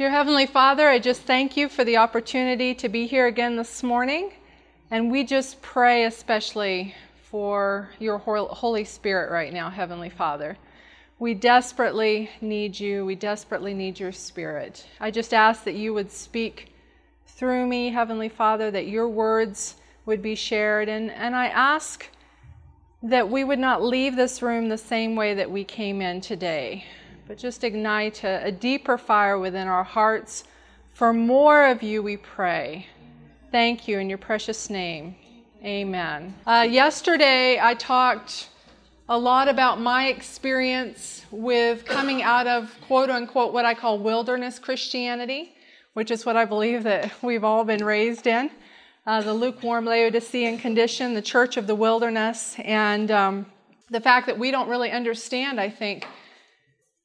Dear Heavenly Father, I just thank you for the opportunity to be here again this morning. And we just pray especially for your Holy Spirit right now, Heavenly Father. We desperately need you. We desperately need your Spirit. I just ask that you would speak through me, Heavenly Father, that your words would be shared. And, and I ask that we would not leave this room the same way that we came in today but just ignite a, a deeper fire within our hearts. For more of you, we pray. Thank you in your precious name. Amen. Uh, yesterday, I talked a lot about my experience with coming out of quote unquote what I call wilderness Christianity, which is what I believe that we've all been raised in. Uh, the lukewarm Laodicean condition, the church of the wilderness, and um, the fact that we don't really understand, I think,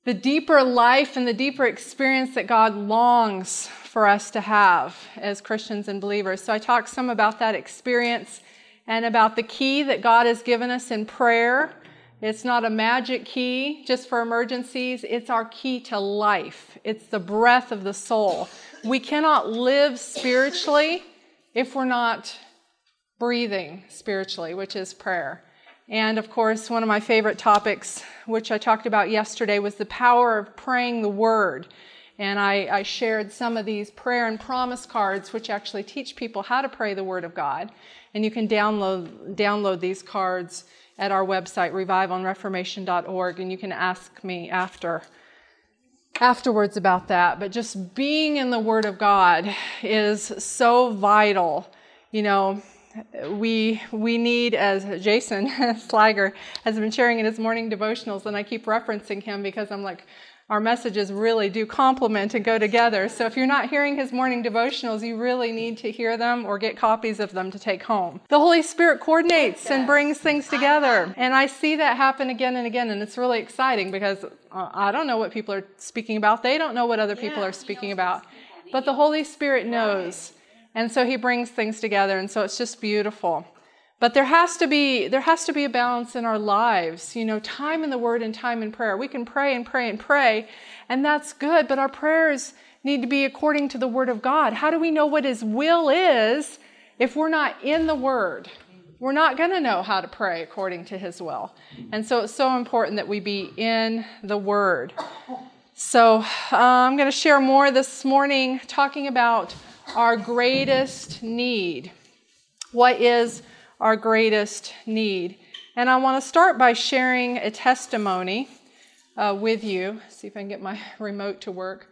the deeper life and the deeper experience that God longs for us to have as Christians and believers. So I talked some about that experience and about the key that God has given us in prayer. It's not a magic key just for emergencies, it's our key to life. It's the breath of the soul. We cannot live spiritually if we're not breathing spiritually, which is prayer. And of course, one of my favorite topics, which I talked about yesterday, was the power of praying the word. And I, I, shared some of these prayer and promise cards, which actually teach people how to pray the word of God. And you can download, download these cards at our website, revivalandreformation.org, and you can ask me after afterwards about that. But just being in the Word of God is so vital. You know, we we need, as Jason Slager has been sharing in his morning devotionals, and I keep referencing him because I'm like, our messages really do complement and go together. So if you're not hearing his morning devotionals, you really need to hear them or get copies of them to take home. The Holy Spirit coordinates and brings things together. And I see that happen again and again. And it's really exciting because uh, I don't know what people are speaking about. They don't know what other people are speaking about. But the Holy Spirit knows. And so he brings things together, and so it's just beautiful. But there has to be there has to be a balance in our lives. You know, time in the word and time in prayer. We can pray and pray and pray, and that's good, but our prayers need to be according to the word of God. How do we know what his will is if we're not in the word? We're not going to know how to pray according to his will. And so it's so important that we be in the word. So uh, I'm going to share more this morning talking about our greatest need. What is our greatest need? And I want to start by sharing a testimony uh, with you. See if I can get my remote to work.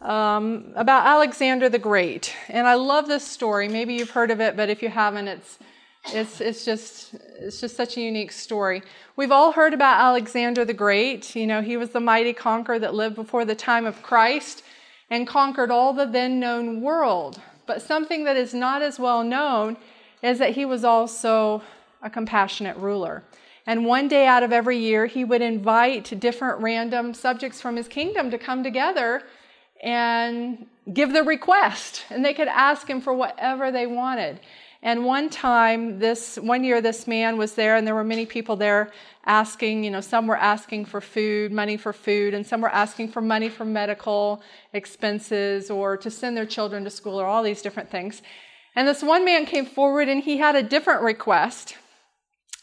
Um, about Alexander the Great. And I love this story. Maybe you've heard of it, but if you haven't, it's it's, it's just it's just such a unique story. We've all heard about Alexander the Great. You know, he was the mighty conqueror that lived before the time of Christ and conquered all the then known world. But something that is not as well known is that he was also a compassionate ruler. And one day out of every year, he would invite different random subjects from his kingdom to come together and give the request. And they could ask him for whatever they wanted. And one time, this one year, this man was there, and there were many people there asking. You know, some were asking for food, money for food, and some were asking for money for medical expenses or to send their children to school, or all these different things. And this one man came forward, and he had a different request.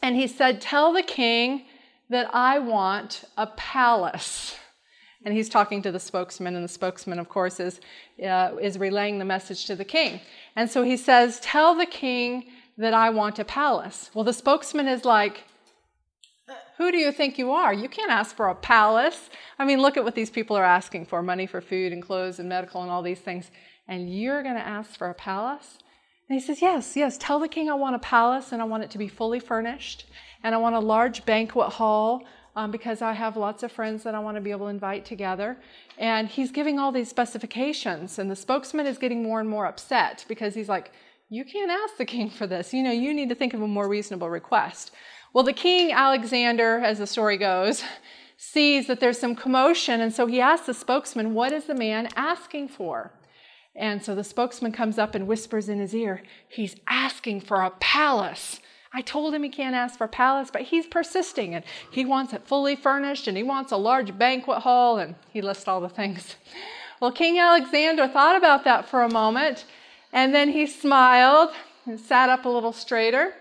And he said, "Tell the king that I want a palace." And he's talking to the spokesman, and the spokesman, of course, is, uh, is relaying the message to the king. And so he says, Tell the king that I want a palace. Well, the spokesman is like, Who do you think you are? You can't ask for a palace. I mean, look at what these people are asking for money for food and clothes and medical and all these things. And you're going to ask for a palace? And he says, Yes, yes, tell the king I want a palace and I want it to be fully furnished and I want a large banquet hall um, because I have lots of friends that I want to be able to invite together. And he's giving all these specifications, and the spokesman is getting more and more upset because he's like, You can't ask the king for this. You know, you need to think of a more reasonable request. Well, the king, Alexander, as the story goes, sees that there's some commotion, and so he asks the spokesman, What is the man asking for? And so the spokesman comes up and whispers in his ear, He's asking for a palace. I told him he can't ask for palace, but he's persisting and he wants it fully furnished and he wants a large banquet hall and he lists all the things. Well, King Alexander thought about that for a moment, and then he smiled and sat up a little straighter,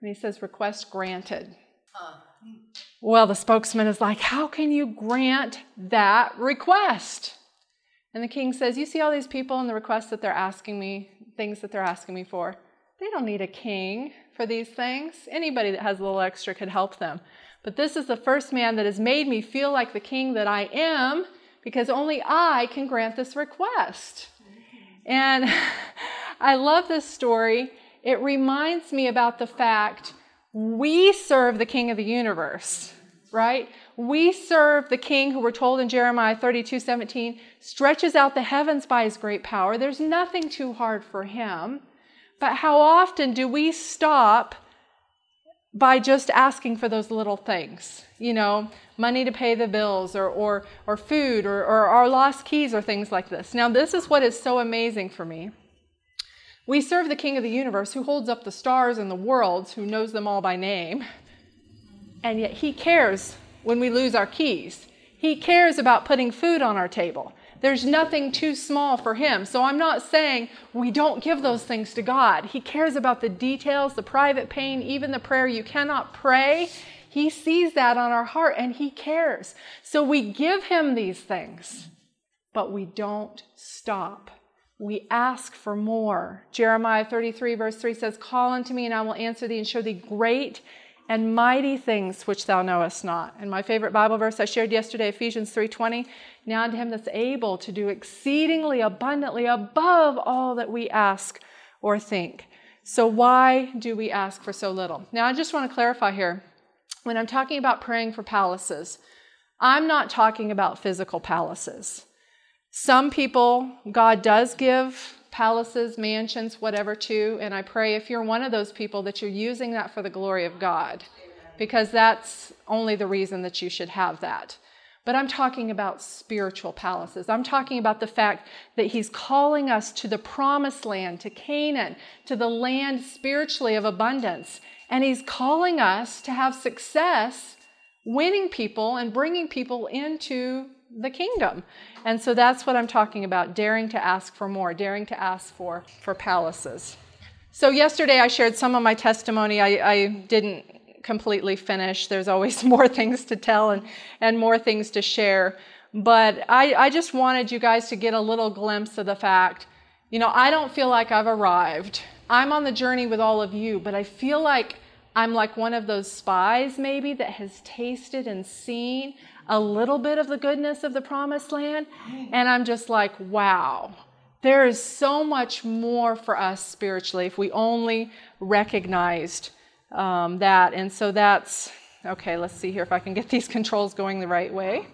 and he says, Request granted. Well, the spokesman is like, How can you grant that request? And the king says, You see all these people and the requests that they're asking me, things that they're asking me for? They don't need a king for these things. Anybody that has a little extra could help them. But this is the first man that has made me feel like the king that I am because only I can grant this request. And I love this story. It reminds me about the fact we serve the king of the universe, right? We serve the king who we're told in Jeremiah 32 17 stretches out the heavens by his great power. There's nothing too hard for him. But how often do we stop by just asking for those little things? You know, money to pay the bills or, or, or food or, or our lost keys or things like this. Now, this is what is so amazing for me. We serve the King of the universe who holds up the stars and the worlds, who knows them all by name, and yet he cares when we lose our keys. He cares about putting food on our table. There's nothing too small for him. So I'm not saying we don't give those things to God. He cares about the details, the private pain, even the prayer you cannot pray. He sees that on our heart and he cares. So we give him these things, but we don't stop. We ask for more. Jeremiah 33, verse 3 says, Call unto me, and I will answer thee and show thee great and mighty things which thou knowest not. And my favorite Bible verse I shared yesterday, Ephesians 3:20, now unto him that's able to do exceedingly abundantly above all that we ask or think. So why do we ask for so little? Now I just want to clarify here. When I'm talking about praying for palaces, I'm not talking about physical palaces. Some people God does give palaces, mansions, whatever too. And I pray if you're one of those people that you're using that for the glory of God, because that's only the reason that you should have that. But I'm talking about spiritual palaces. I'm talking about the fact that He's calling us to the promised land, to Canaan, to the land spiritually of abundance. And He's calling us to have success winning people and bringing people into the kingdom. And so that's what I'm talking about daring to ask for more, daring to ask for, for palaces. So, yesterday I shared some of my testimony. I, I didn't completely finish. There's always more things to tell and, and more things to share. But I, I just wanted you guys to get a little glimpse of the fact you know, I don't feel like I've arrived. I'm on the journey with all of you, but I feel like I'm like one of those spies, maybe, that has tasted and seen a little bit of the goodness of the promised land. And I'm just like, wow, there is so much more for us spiritually if we only recognized um, that. And so that's okay, let's see here if I can get these controls going the right way.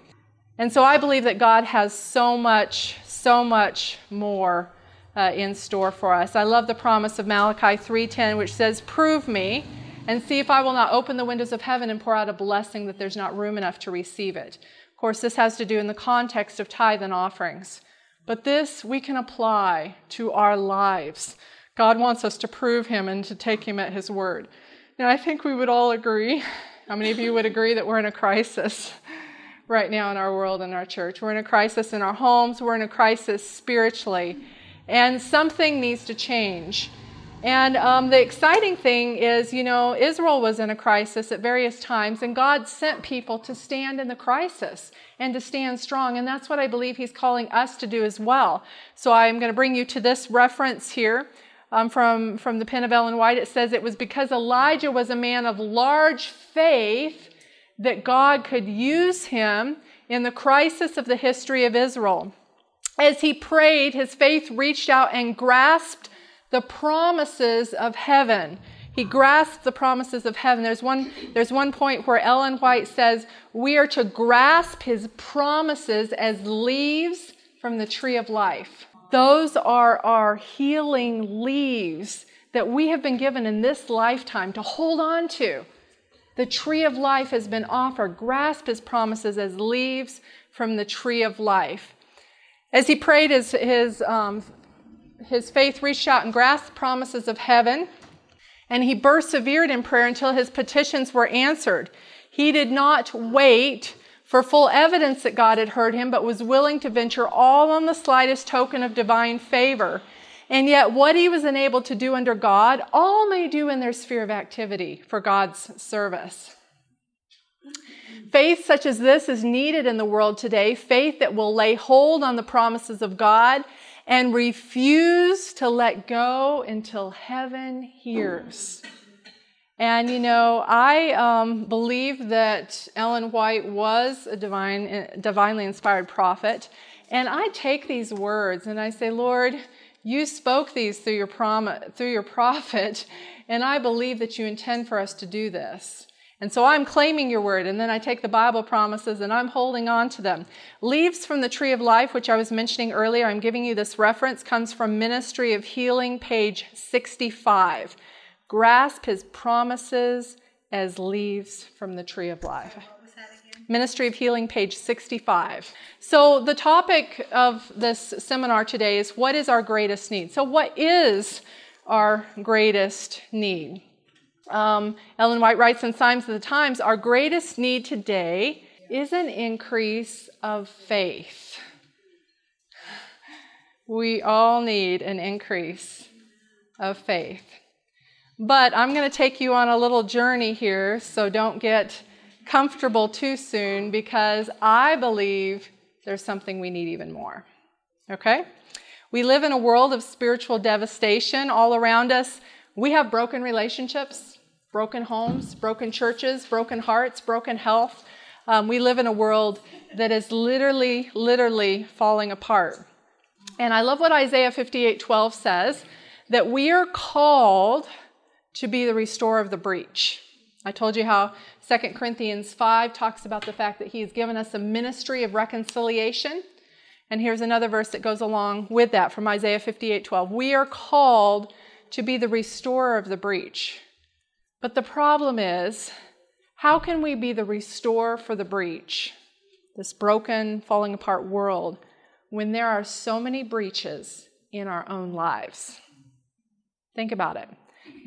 And so I believe that God has so much, so much more uh, in store for us. I love the promise of Malachi 3:10, which says, "Prove me." And see if I will not open the windows of heaven and pour out a blessing that there's not room enough to receive it. Of course, this has to do in the context of tithe and offerings. But this we can apply to our lives. God wants us to prove Him and to take Him at His word. Now, I think we would all agree. How many of you would agree that we're in a crisis right now in our world and our church? We're in a crisis in our homes, we're in a crisis spiritually, and something needs to change. And um, the exciting thing is, you know, Israel was in a crisis at various times, and God sent people to stand in the crisis and to stand strong. And that's what I believe He's calling us to do as well. So I'm going to bring you to this reference here um, from, from the pen of Ellen White. It says, It was because Elijah was a man of large faith that God could use him in the crisis of the history of Israel. As he prayed, his faith reached out and grasped the promises of heaven. He grasped the promises of heaven. There's one, there's one point where Ellen White says, We are to grasp his promises as leaves from the tree of life. Those are our healing leaves that we have been given in this lifetime to hold on to. The tree of life has been offered. Grasp his promises as leaves from the tree of life. As he prayed his, his um, his faith reached out and grasped promises of heaven, and he persevered in prayer until his petitions were answered. He did not wait for full evidence that God had heard him, but was willing to venture all on the slightest token of divine favor. And yet, what he was enabled to do under God, all may do in their sphere of activity for God's service. Faith such as this is needed in the world today faith that will lay hold on the promises of God and refuse to let go until heaven hears. And you know, I um, believe that Ellen White was a divine, divinely inspired prophet. And I take these words and I say, Lord, you spoke these through your, prom- through your prophet, and I believe that you intend for us to do this. And so I'm claiming your word, and then I take the Bible promises and I'm holding on to them. Leaves from the Tree of Life, which I was mentioning earlier, I'm giving you this reference, comes from Ministry of Healing, page 65. Grasp his promises as leaves from the Tree of Life. Ministry of Healing, page 65. So, the topic of this seminar today is what is our greatest need? So, what is our greatest need? Um, Ellen White writes in Signs of the Times Our greatest need today is an increase of faith. We all need an increase of faith. But I'm going to take you on a little journey here, so don't get comfortable too soon because I believe there's something we need even more. Okay? We live in a world of spiritual devastation all around us. We have broken relationships broken homes, broken churches, broken hearts, broken health. Um, we live in a world that is literally, literally falling apart. And I love what Isaiah 58 12 says that we are called to be the restorer of the breach. I told you how 2 Corinthians 5 talks about the fact that he has given us a ministry of reconciliation. And here's another verse that goes along with that from Isaiah 58 12. We are called to be the restorer of the breach. But the problem is, how can we be the restorer for the breach, this broken, falling apart world, when there are so many breaches in our own lives? Think about it.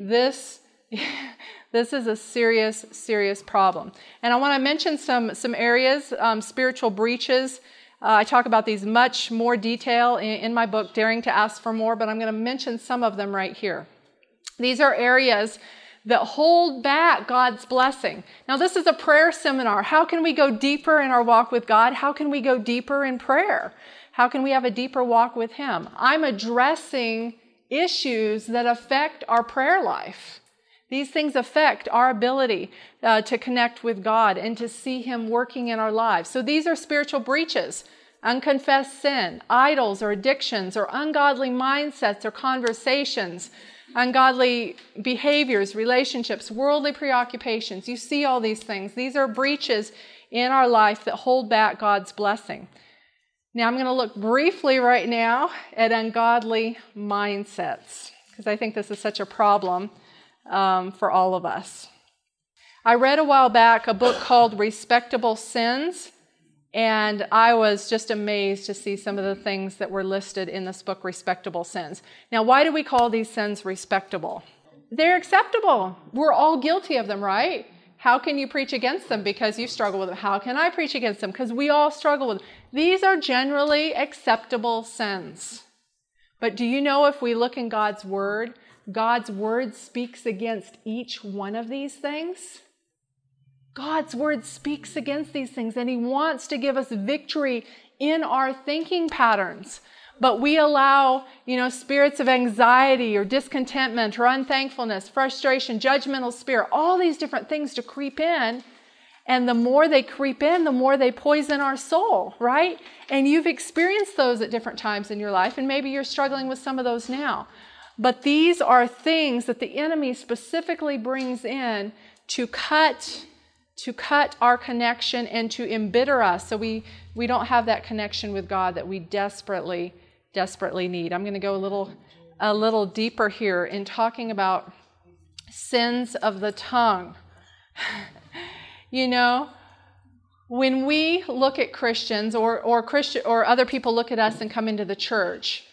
This, this is a serious, serious problem. And I want to mention some, some areas, um, spiritual breaches. Uh, I talk about these much more detail in, in my book, Daring to Ask for More, but I'm going to mention some of them right here. These are areas that hold back God's blessing. Now, this is a prayer seminar. How can we go deeper in our walk with God? How can we go deeper in prayer? How can we have a deeper walk with Him? I'm addressing issues that affect our prayer life. These things affect our ability uh, to connect with God and to see Him working in our lives. So these are spiritual breaches unconfessed sin, idols or addictions, or ungodly mindsets or conversations ungodly behaviors, relationships, worldly preoccupations. You see all these things. These are breaches in our life that hold back God's blessing. Now, I'm going to look briefly right now at ungodly mindsets because I think this is such a problem um, for all of us. I read a while back a book called Respectable Sins and I was just amazed to see some of the things that were listed in this book, Respectable Sins. Now, why do we call these sins respectable? They're acceptable. We're all guilty of them, right? How can you preach against them? Because you struggle with them. How can I preach against them? Because we all struggle with them. These are generally acceptable sins. But do you know if we look in God's Word, God's Word speaks against each one of these things? God's word speaks against these things and he wants to give us victory in our thinking patterns. But we allow, you know, spirits of anxiety or discontentment or unthankfulness, frustration, judgmental spirit, all these different things to creep in. And the more they creep in, the more they poison our soul, right? And you've experienced those at different times in your life, and maybe you're struggling with some of those now. But these are things that the enemy specifically brings in to cut to cut our connection and to embitter us so we, we don't have that connection with God that we desperately, desperately need. I'm going to go a little, a little deeper here in talking about sins of the tongue. you know, when we look at Christians or, or Christian or other people look at us and come into the church,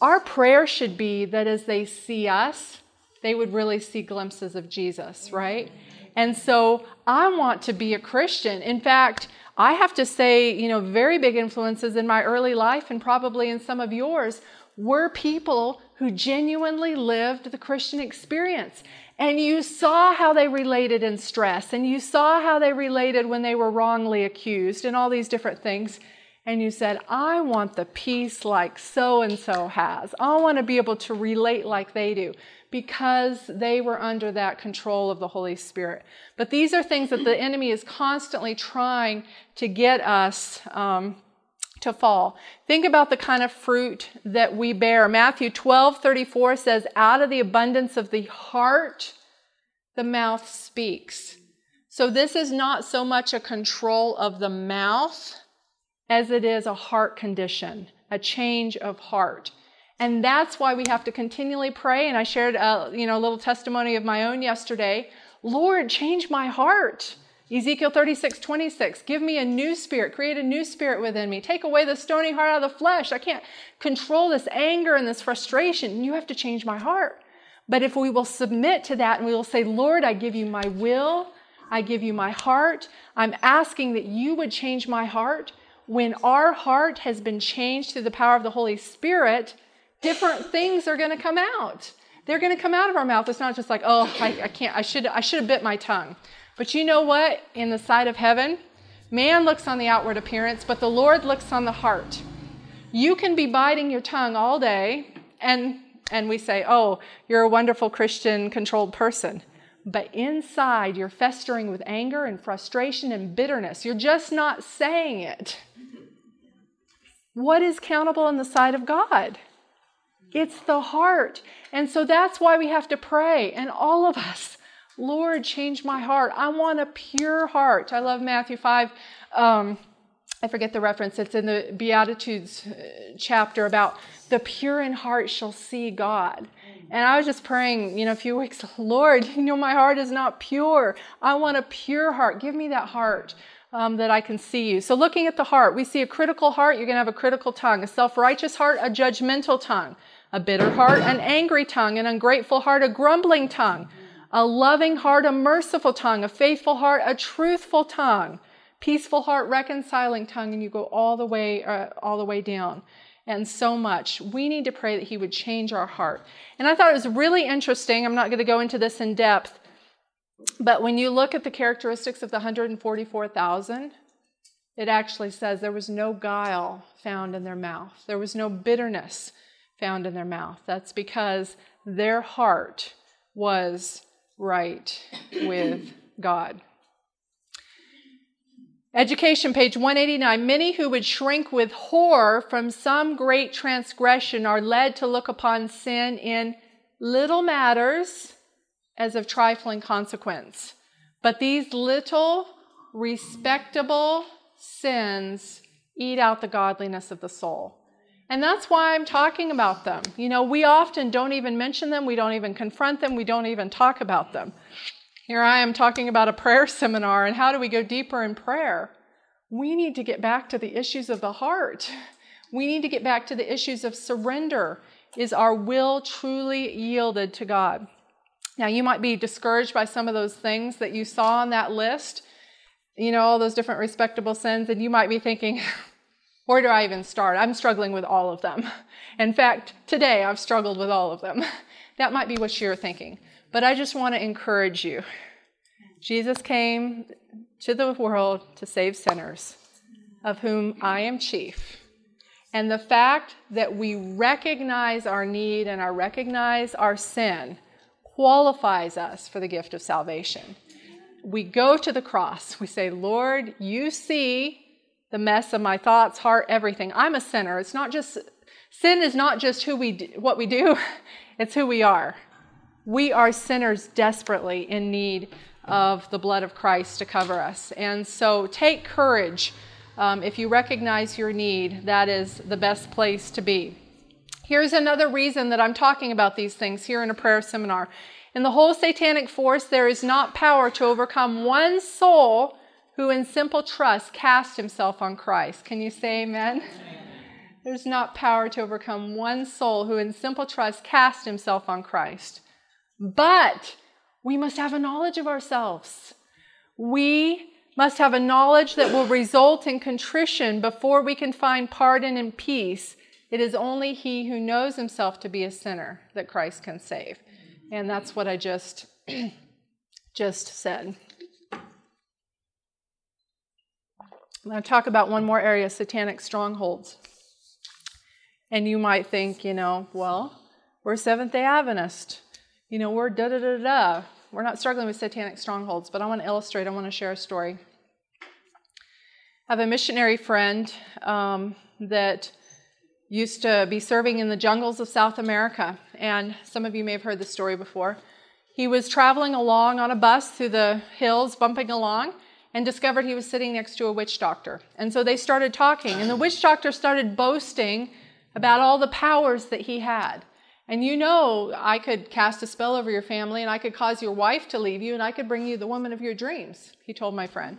our prayer should be that as they see us, they would really see glimpses of Jesus, right? And so I want to be a Christian. In fact, I have to say, you know, very big influences in my early life and probably in some of yours were people who genuinely lived the Christian experience. And you saw how they related in stress, and you saw how they related when they were wrongly accused, and all these different things. And you said, I want the peace like so and so has. I want to be able to relate like they do because they were under that control of the Holy Spirit. But these are things that the enemy is constantly trying to get us. Um, to fall. Think about the kind of fruit that we bear. Matthew 12 34 says, Out of the abundance of the heart, the mouth speaks. So, this is not so much a control of the mouth as it is a heart condition, a change of heart. And that's why we have to continually pray. And I shared a, you know, a little testimony of my own yesterday. Lord, change my heart. Ezekiel 36, 26, give me a new spirit, create a new spirit within me. Take away the stony heart out of the flesh. I can't control this anger and this frustration. You have to change my heart. But if we will submit to that and we will say, Lord, I give you my will, I give you my heart, I'm asking that you would change my heart. When our heart has been changed through the power of the Holy Spirit, different things are going to come out. They're going to come out of our mouth. It's not just like, oh, I, I can't, I should, I should have bit my tongue. But you know what? In the sight of heaven, man looks on the outward appearance, but the Lord looks on the heart. You can be biting your tongue all day, and, and we say, oh, you're a wonderful Christian controlled person. But inside, you're festering with anger and frustration and bitterness. You're just not saying it. What is countable in the sight of God? It's the heart. And so that's why we have to pray. And all of us, Lord, change my heart. I want a pure heart. I love Matthew 5. Um, I forget the reference. It's in the Beatitudes uh, chapter about the pure in heart shall see God. And I was just praying, you know, a few weeks, Lord, you know, my heart is not pure. I want a pure heart. Give me that heart. Um, that I can see you. So, looking at the heart, we see a critical heart, you're going to have a critical tongue, a self righteous heart, a judgmental tongue, a bitter heart, an angry tongue, an ungrateful heart, a grumbling tongue a loving heart, a merciful tongue, a faithful heart, a truthful tongue, peaceful heart, reconciling tongue, and you go all the way, uh, all the way down. And so much. We need to pray that He would change our heart. And I thought it was really interesting. I'm not going to go into this in depth, but when you look at the characteristics of the 144,000, it actually says there was no guile found in their mouth. There was no bitterness found in their mouth. That's because their heart was right with God. Education, page 189. Many who would shrink with horror from some great transgression are led to look upon sin in little matters as of trifling consequence. But these little, respectable sins eat out the godliness of the soul. And that's why I'm talking about them. You know, we often don't even mention them, we don't even confront them, we don't even talk about them. Here I am talking about a prayer seminar and how do we go deeper in prayer? We need to get back to the issues of the heart. We need to get back to the issues of surrender. Is our will truly yielded to God? Now, you might be discouraged by some of those things that you saw on that list, you know, all those different respectable sins, and you might be thinking, where do I even start? I'm struggling with all of them. In fact, today I've struggled with all of them. That might be what you're thinking. But I just want to encourage you. Jesus came to the world to save sinners, of whom I am chief. And the fact that we recognize our need and I recognize our sin qualifies us for the gift of salvation. We go to the cross. We say, Lord, you see the mess of my thoughts, heart, everything. I'm a sinner. It's not just sin is not just who we what we do, it's who we are. We are sinners desperately in need of the blood of Christ to cover us. And so take courage. Um, if you recognize your need, that is the best place to be. Here's another reason that I'm talking about these things here in a prayer seminar. In the whole satanic force, there is not power to overcome one soul who in simple trust cast himself on Christ. Can you say amen? amen? There's not power to overcome one soul who in simple trust cast himself on Christ. But we must have a knowledge of ourselves. We must have a knowledge that will result in contrition before we can find pardon and peace. It is only he who knows himself to be a sinner that Christ can save. And that's what I just just said. I'm going to talk about one more area satanic strongholds. And you might think, you know, well, we're Seventh day Adventist. You know, we're da da da da. We're not struggling with satanic strongholds, but I want to illustrate, I want to share a story. I have a missionary friend um, that used to be serving in the jungles of South America, and some of you may have heard this story before. He was traveling along on a bus through the hills, bumping along, and discovered he was sitting next to a witch doctor. And so they started talking, and the witch doctor started boasting about all the powers that he had. And you know, I could cast a spell over your family, and I could cause your wife to leave you, and I could bring you the woman of your dreams, he told my friend.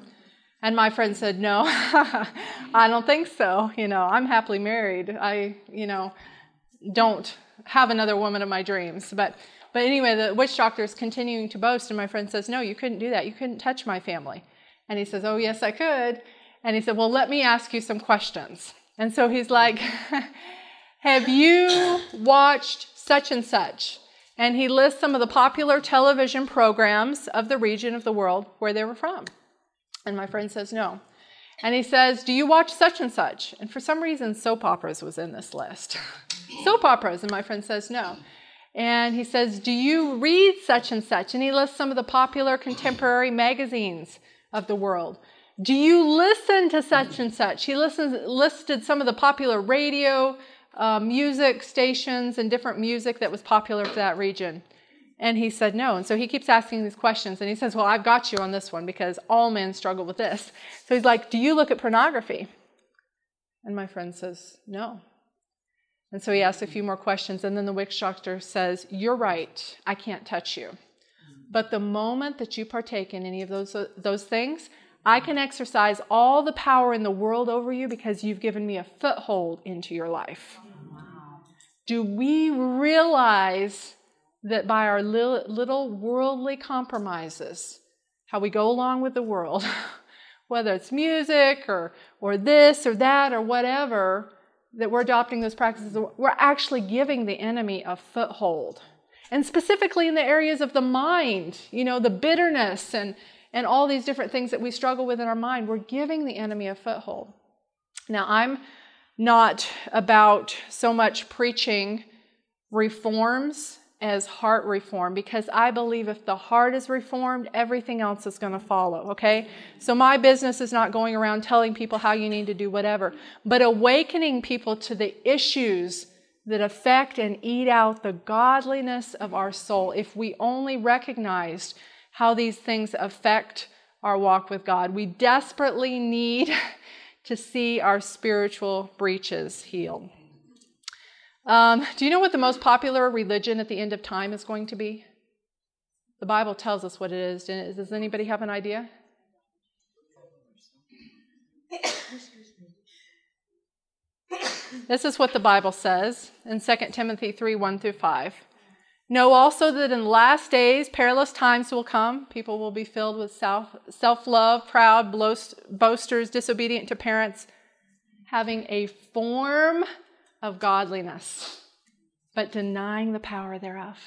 And my friend said, No, I don't think so. You know, I'm happily married. I, you know, don't have another woman of my dreams. But but anyway, the witch doctor is continuing to boast, and my friend says, No, you couldn't do that. You couldn't touch my family. And he says, Oh, yes, I could. And he said, Well, let me ask you some questions. And so he's like, Have you watched such and such? And he lists some of the popular television programs of the region of the world where they were from. And my friend says, No. And he says, Do you watch such and such? And for some reason, soap operas was in this list. soap operas. And my friend says, No. And he says, Do you read such and such? And he lists some of the popular contemporary magazines of the world. Do you listen to such and such? He listens, listed some of the popular radio, uh, music stations, and different music that was popular for that region. And he said no. And so he keeps asking these questions. And he says, Well, I've got you on this one because all men struggle with this. So he's like, Do you look at pornography? And my friend says, No. And so he asks a few more questions. And then the witch doctor says, You're right. I can't touch you. But the moment that you partake in any of those, those things, I can exercise all the power in the world over you because you've given me a foothold into your life. Oh, Do we realize that by our little, little worldly compromises, how we go along with the world, whether it's music or, or this or that or whatever, that we're adopting those practices, we're actually giving the enemy a foothold. And specifically in the areas of the mind, you know, the bitterness and, and all these different things that we struggle with in our mind, we're giving the enemy a foothold. Now, I'm not about so much preaching reforms as heart reform because I believe if the heart is reformed, everything else is going to follow, okay? So my business is not going around telling people how you need to do whatever, but awakening people to the issues that affect and eat out the godliness of our soul. If we only recognized how these things affect our walk with God, we desperately need to see our spiritual breaches healed. Um, do you know what the most popular religion at the end of time is going to be? The Bible tells us what it is. Does anybody have an idea? this is what the Bible says in 2 Timothy 3 1 through 5. Know also that in the last days perilous times will come. People will be filled with self love, proud, boast, boasters, disobedient to parents, having a form of godliness, but denying the power thereof.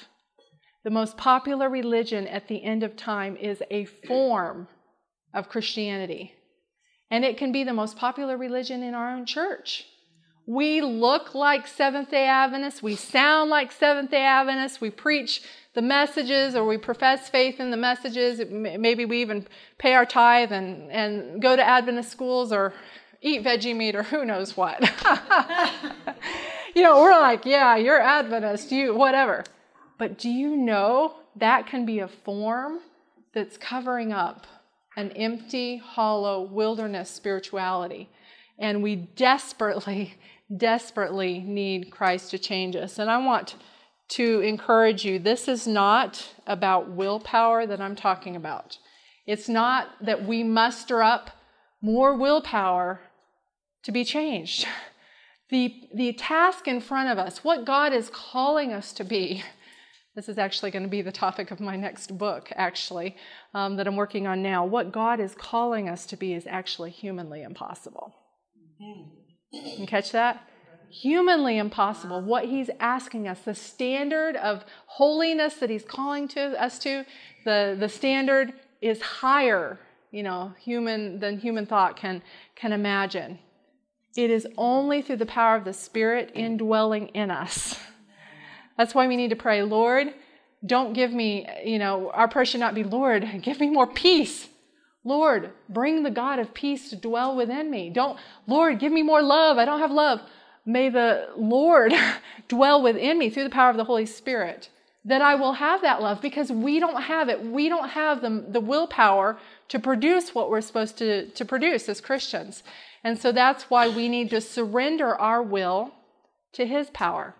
The most popular religion at the end of time is a form of Christianity. And it can be the most popular religion in our own church. We look like Seventh day Adventists. We sound like Seventh day Adventists. We preach the messages or we profess faith in the messages. Maybe we even pay our tithe and, and go to Adventist schools or eat veggie meat or who knows what. you know, we're like, yeah, you're Adventist, you, whatever. But do you know that can be a form that's covering up an empty, hollow wilderness spirituality? And we desperately, desperately need Christ to change us. And I want to encourage you this is not about willpower that I'm talking about. It's not that we muster up more willpower to be changed. The, the task in front of us, what God is calling us to be, This is actually going to be the topic of my next book, actually, um, that I'm working on now. What God is calling us to be is actually humanly impossible. You catch that? Humanly impossible. What He's asking us, the standard of holiness that He's calling to us to, the, the standard is higher, you know, human than human thought can, can imagine. It is only through the power of the Spirit indwelling in us that's why we need to pray, Lord, don't give me, you know, our prayer should not be, Lord, give me more peace. Lord, bring the God of peace to dwell within me. Don't, Lord, give me more love. I don't have love. May the Lord dwell within me through the power of the Holy Spirit that I will have that love because we don't have it. We don't have the, the willpower to produce what we're supposed to, to produce as Christians. And so that's why we need to surrender our will to His power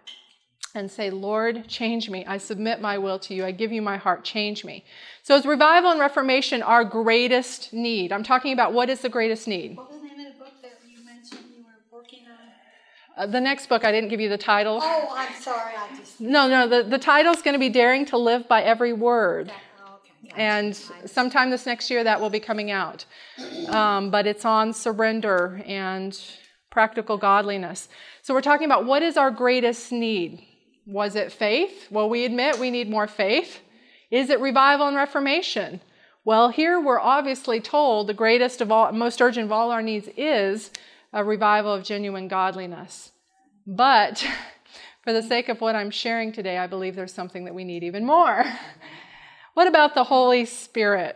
and say, Lord, change me. I submit my will to you. I give you my heart. Change me. So, is revival and reformation our greatest need? I'm talking about what is the greatest need? What was the name of the book that you mentioned you were working on? Uh, the next book, I didn't give you the title. Oh, I'm sorry. I just. No, no, the, the title is going to be Daring to Live by Every Word. Okay. And sometime this next year, that will be coming out. Um, but it's on surrender and practical godliness. So, we're talking about what is our greatest need? Was it faith? Well, we admit we need more faith. Is it revival and reformation? Well, here we're obviously told the greatest of all, most urgent of all our needs is a revival of genuine godliness. But for the sake of what I'm sharing today, I believe there's something that we need even more. what about the Holy Spirit?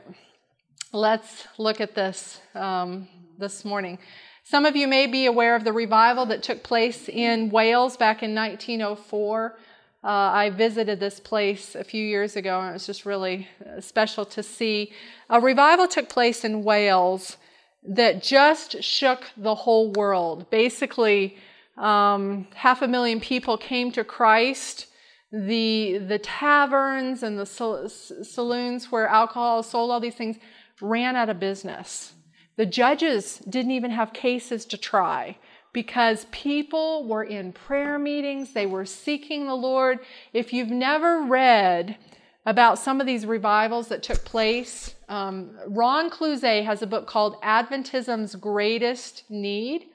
Let's look at this um, this morning. Some of you may be aware of the revival that took place in Wales back in 1904. Uh, I visited this place a few years ago, and it was just really uh, special to see. A revival took place in Wales that just shook the whole world. Basically, um, half a million people came to Christ. The, the taverns and the saloons where alcohol sold, all these things, ran out of business. The judges didn't even have cases to try because people were in prayer meetings, they were seeking the Lord. If you've never read about some of these revivals that took place, um, Ron Clouzet has a book called Adventism's Greatest Need.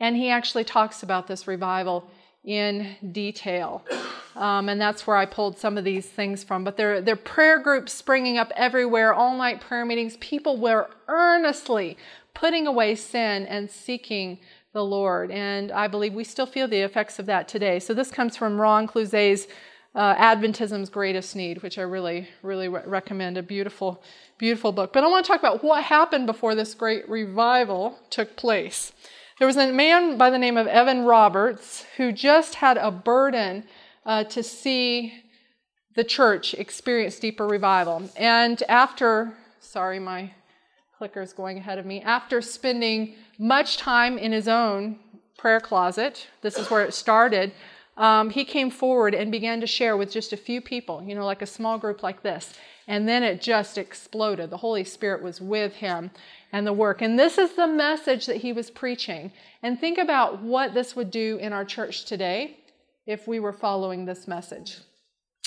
And he actually talks about this revival in detail. Um, and that's where I pulled some of these things from. But there, there are prayer groups springing up everywhere, all night prayer meetings. People were earnestly putting away sin and seeking the Lord. And I believe we still feel the effects of that today. So this comes from Ron Clouzet's uh, Adventism's Greatest Need, which I really, really re- recommend. A beautiful, beautiful book. But I want to talk about what happened before this great revival took place. There was a man by the name of Evan Roberts who just had a burden uh, to see the church experience deeper revival. And after, sorry, my clicker is going ahead of me, after spending much time in his own prayer closet, this is where it started, um, he came forward and began to share with just a few people, you know, like a small group like this. And then it just exploded. The Holy Spirit was with him and the work. And this is the message that he was preaching. And think about what this would do in our church today if we were following this message.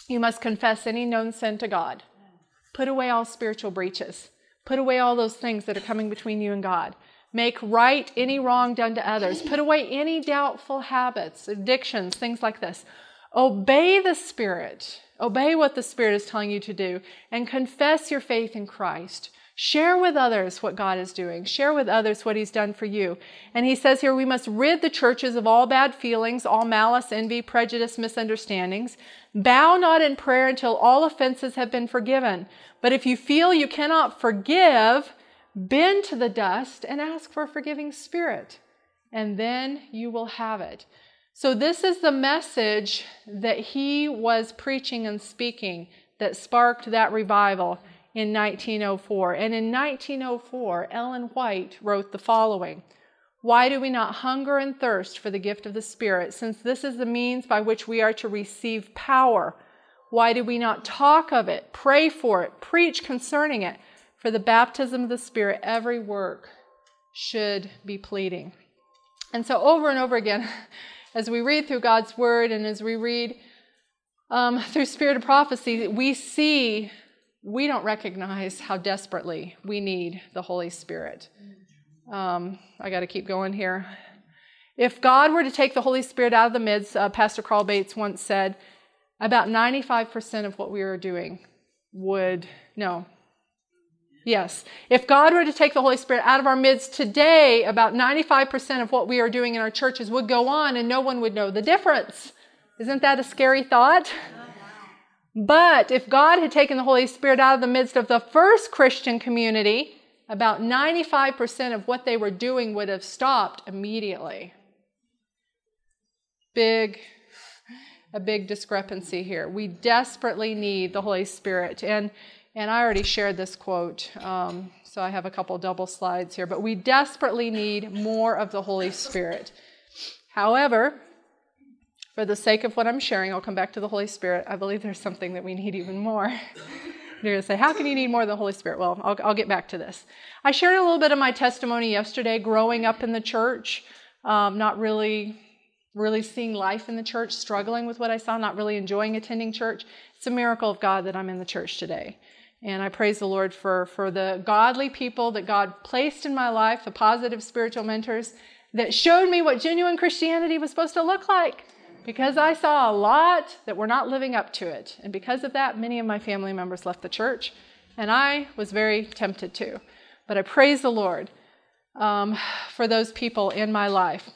You must confess any known sin to God. Put away all spiritual breaches. Put away all those things that are coming between you and God. Make right any wrong done to others. Put away any doubtful habits, addictions, things like this. Obey the Spirit. Obey what the Spirit is telling you to do and confess your faith in Christ. Share with others what God is doing. Share with others what He's done for you. And He says here we must rid the churches of all bad feelings, all malice, envy, prejudice, misunderstandings. Bow not in prayer until all offenses have been forgiven. But if you feel you cannot forgive, bend to the dust and ask for a forgiving spirit. And then you will have it. So, this is the message that he was preaching and speaking that sparked that revival in 1904. And in 1904, Ellen White wrote the following Why do we not hunger and thirst for the gift of the Spirit, since this is the means by which we are to receive power? Why do we not talk of it, pray for it, preach concerning it? For the baptism of the Spirit, every work should be pleading. And so, over and over again, as we read through God's Word and as we read um, through Spirit of Prophecy, we see, we don't recognize how desperately we need the Holy Spirit. Um, I got to keep going here. If God were to take the Holy Spirit out of the midst, uh, Pastor Carl Bates once said, about 95% of what we are doing would, no, yes. If God were to take the Holy Spirit out of our midst today, about 95% of what we are doing in our churches would go on and no one would know the difference. Isn't that a scary thought? But if God had taken the Holy Spirit out of the midst of the first Christian community, about 95% of what they were doing would have stopped immediately. Big, a big discrepancy here. We desperately need the Holy Spirit. And, and I already shared this quote, um, so I have a couple double slides here. But we desperately need more of the Holy Spirit. However, for the sake of what I'm sharing, I'll come back to the Holy Spirit. I believe there's something that we need even more. You're going to say, How can you need more than the Holy Spirit? Well, I'll, I'll, get back to this. I shared a little bit of my testimony yesterday growing up in the church, um, not really. Really seeing life in the church, struggling with what I saw, not really enjoying attending church. It's a miracle of God that I'm in the church today. And I praise the Lord for, for the godly people that God placed in my life, the positive spiritual mentors that showed me what genuine Christianity was supposed to look like because I saw a lot that were not living up to it. And because of that, many of my family members left the church, and I was very tempted to. But I praise the Lord um, for those people in my life.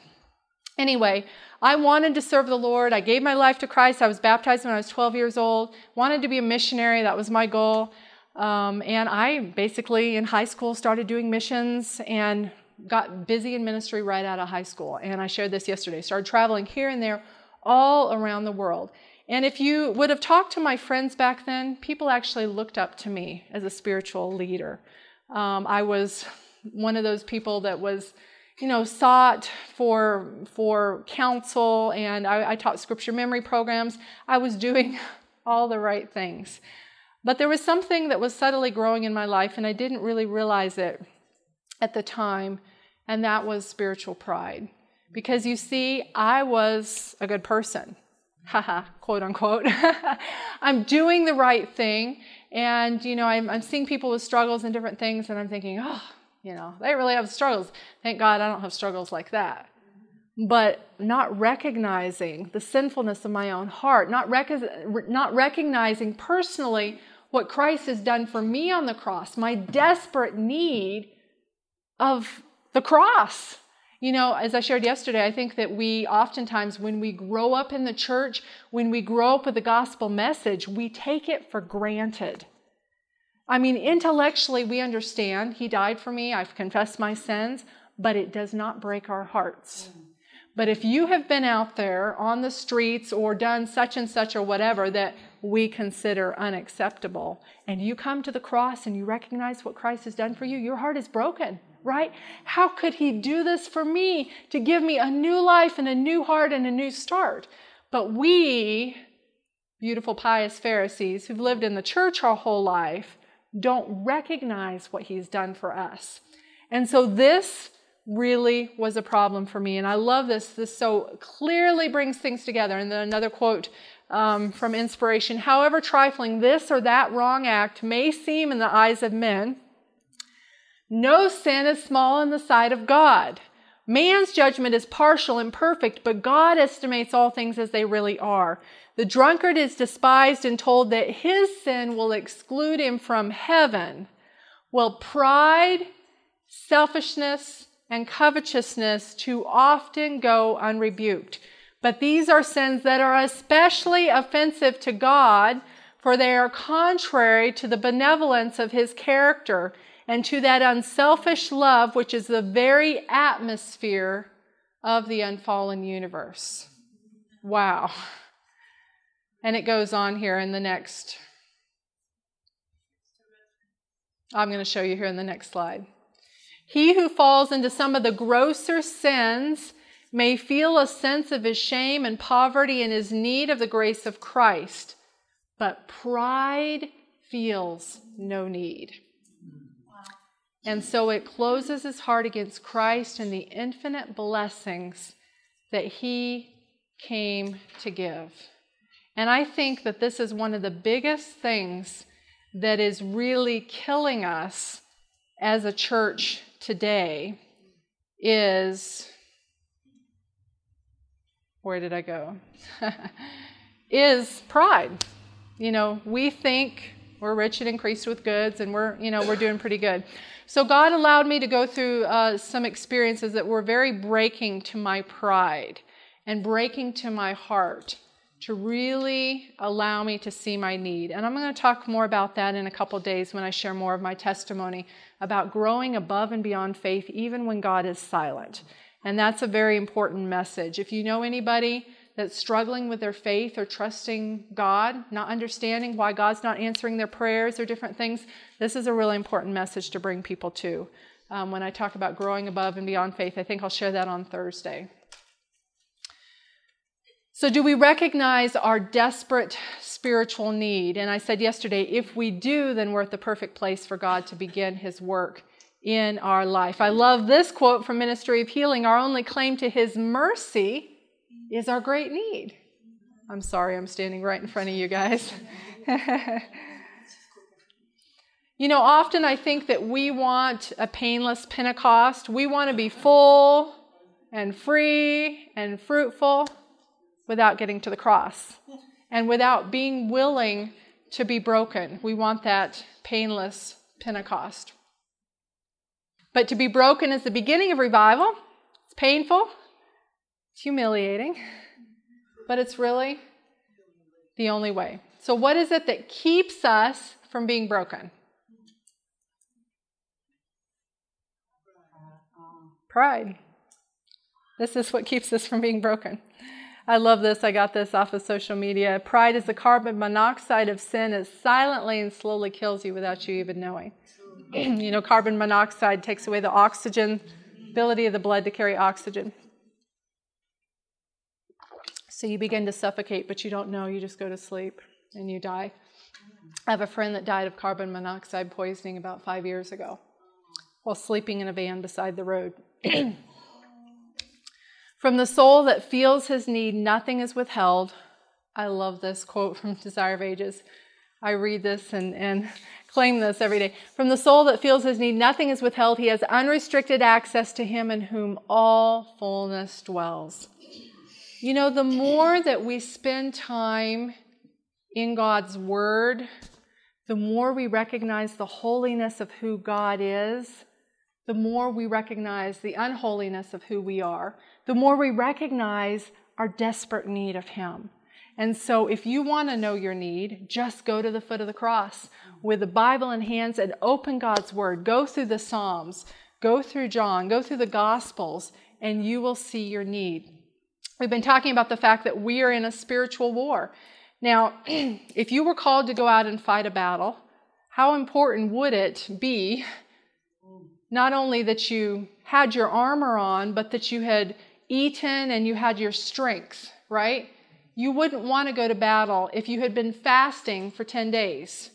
Anyway, I wanted to serve the Lord. I gave my life to Christ. I was baptized when I was 12 years old. Wanted to be a missionary. That was my goal. Um, and I basically in high school started doing missions and got busy in ministry right out of high school. And I shared this yesterday. Started traveling here and there all around the world. And if you would have talked to my friends back then, people actually looked up to me as a spiritual leader. Um, I was one of those people that was, you know, sought for for counsel, and I, I taught scripture memory programs. I was doing all the right things, but there was something that was subtly growing in my life, and I didn't really realize it at the time, and that was spiritual pride. Because you see, I was a good person, haha, quote unquote. I'm doing the right thing, and you know, I'm, I'm seeing people with struggles and different things, and I'm thinking, oh, you know, they really have struggles. Thank God I don't have struggles like that. But not recognizing the sinfulness of my own heart, not, rec- not recognizing personally what Christ has done for me on the cross, my desperate need of the cross. You know, as I shared yesterday, I think that we oftentimes, when we grow up in the church, when we grow up with the gospel message, we take it for granted. I mean, intellectually, we understand He died for me, I've confessed my sins, but it does not break our hearts. But if you have been out there on the streets or done such and such or whatever that we consider unacceptable, and you come to the cross and you recognize what Christ has done for you, your heart is broken right? How could he do this for me to give me a new life and a new heart and a new start? But we, beautiful, pious Pharisees who've lived in the church our whole life, don't recognize what he's done for us. And so this really was a problem for me. And I love this. This so clearly brings things together. And then another quote um, from inspiration however trifling this or that wrong act may seem in the eyes of men, no sin is small in the sight of God. Man's judgment is partial and perfect, but God estimates all things as they really are. The drunkard is despised and told that his sin will exclude him from heaven. Well, pride, selfishness, and covetousness too often go unrebuked. But these are sins that are especially offensive to God, for they are contrary to the benevolence of his character and to that unselfish love, which is the very atmosphere of the unfallen universe. Wow. And it goes on here in the next. I'm going to show you here in the next slide. He who falls into some of the grosser sins may feel a sense of his shame and poverty and his need of the grace of Christ, but pride feels no need. And so it closes his heart against Christ and the infinite blessings that he came to give. And I think that this is one of the biggest things that is really killing us as a church today is where did I go? is pride. You know, we think we're rich and increased with goods and we're, you know, we're doing pretty good. So God allowed me to go through uh, some experiences that were very breaking to my pride and breaking to my heart to really allow me to see my need. And I'm going to talk more about that in a couple days when I share more of my testimony about growing above and beyond faith, even when God is silent. And that's a very important message. If you know anybody that's struggling with their faith or trusting God, not understanding why God's not answering their prayers or different things, this is a really important message to bring people to. Um, when I talk about growing above and beyond faith, I think I'll share that on Thursday. So, do we recognize our desperate spiritual need? And I said yesterday, if we do, then we're at the perfect place for God to begin His work in our life. I love this quote from Ministry of Healing Our only claim to His mercy is our great need. I'm sorry, I'm standing right in front of you guys. you know, often I think that we want a painless Pentecost. We want to be full and free and fruitful without getting to the cross and without being willing to be broken. We want that painless Pentecost. But to be broken is the beginning of revival. It's painful, it's humiliating, but it's really the only way. So, what is it that keeps us from being broken? Pride. This is what keeps us from being broken. I love this. I got this off of social media. Pride is the carbon monoxide of sin. It silently and slowly kills you without you even knowing. you know, carbon monoxide takes away the oxygen, ability of the blood to carry oxygen. So you begin to suffocate, but you don't know. You just go to sleep and you die. I have a friend that died of carbon monoxide poisoning about five years ago while sleeping in a van beside the road. From the soul that feels his need, nothing is withheld. I love this quote from Desire of Ages. I read this and, and claim this every day. From the soul that feels his need, nothing is withheld. He has unrestricted access to him in whom all fullness dwells. You know, the more that we spend time in God's Word, the more we recognize the holiness of who God is, the more we recognize the unholiness of who we are the more we recognize our desperate need of Him. And so, if you want to know your need, just go to the foot of the cross with the Bible in hands and open God's Word. Go through the Psalms, go through John, go through the Gospels, and you will see your need. We've been talking about the fact that we are in a spiritual war. Now, if you were called to go out and fight a battle, how important would it be not only that you had your armor on, but that you had eaten and you had your strength, right? You wouldn't want to go to battle if you had been fasting for 10 days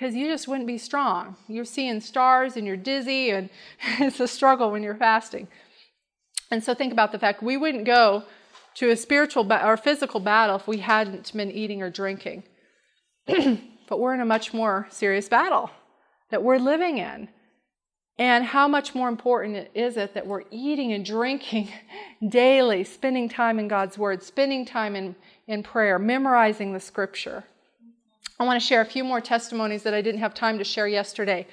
because you just wouldn't be strong. You're seeing stars and you're dizzy, and it's a struggle when you're fasting. And so think about the fact we wouldn't go to a spiritual ba- or physical battle if we hadn't been eating or drinking. but we're in a much more serious battle that we're living in. And how much more important is it that we're eating and drinking daily, spending time in God's Word, spending time in, in prayer, memorizing the Scripture? I want to share a few more testimonies that I didn't have time to share yesterday.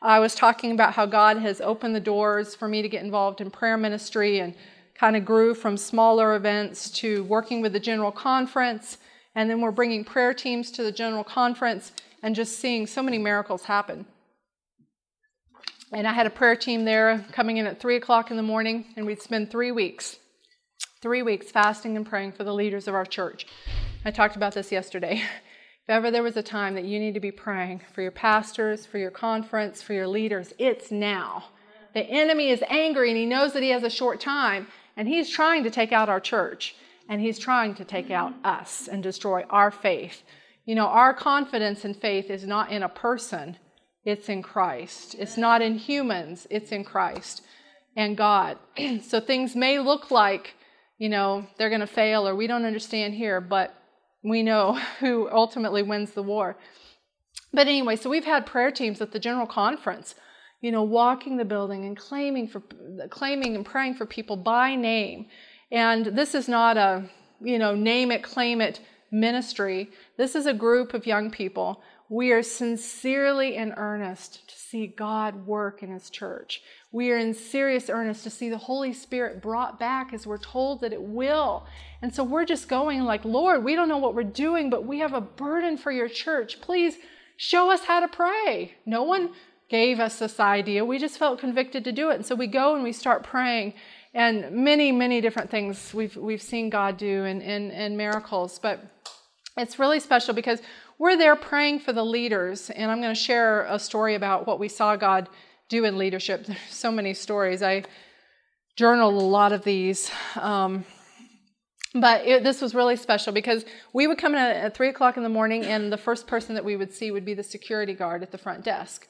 I was talking about how God has opened the doors for me to get involved in prayer ministry and kind of grew from smaller events to working with the general conference. And then we're bringing prayer teams to the general conference and just seeing so many miracles happen. And I had a prayer team there coming in at 3 o'clock in the morning, and we'd spend three weeks, three weeks fasting and praying for the leaders of our church. I talked about this yesterday. If ever there was a time that you need to be praying for your pastors, for your conference, for your leaders, it's now. The enemy is angry and he knows that he has a short time, and he's trying to take out our church, and he's trying to take out us and destroy our faith. You know, our confidence and faith is not in a person, it's in Christ. It's not in humans, it's in Christ and God. so things may look like, you know, they're going to fail or we don't understand here, but we know who ultimately wins the war. But anyway, so we've had prayer teams at the general conference, you know, walking the building and claiming for claiming and praying for people by name. And this is not a, you know, name it, claim it ministry. This is a group of young people. We are sincerely in earnest to see God work in his church. We are in serious earnest to see the Holy Spirit brought back as we're told that it will. And so we're just going like, Lord, we don't know what we're doing, but we have a burden for your church. Please show us how to pray. No one gave us this idea. We just felt convicted to do it. And so we go and we start praying. And many, many different things we've, we've seen God do and, and, and miracles. But it's really special because we're there praying for the leaders. And I'm going to share a story about what we saw God do in leadership. There's so many stories. I journaled a lot of these. Um, but it, this was really special because we would come in at, at 3 o'clock in the morning, and the first person that we would see would be the security guard at the front desk.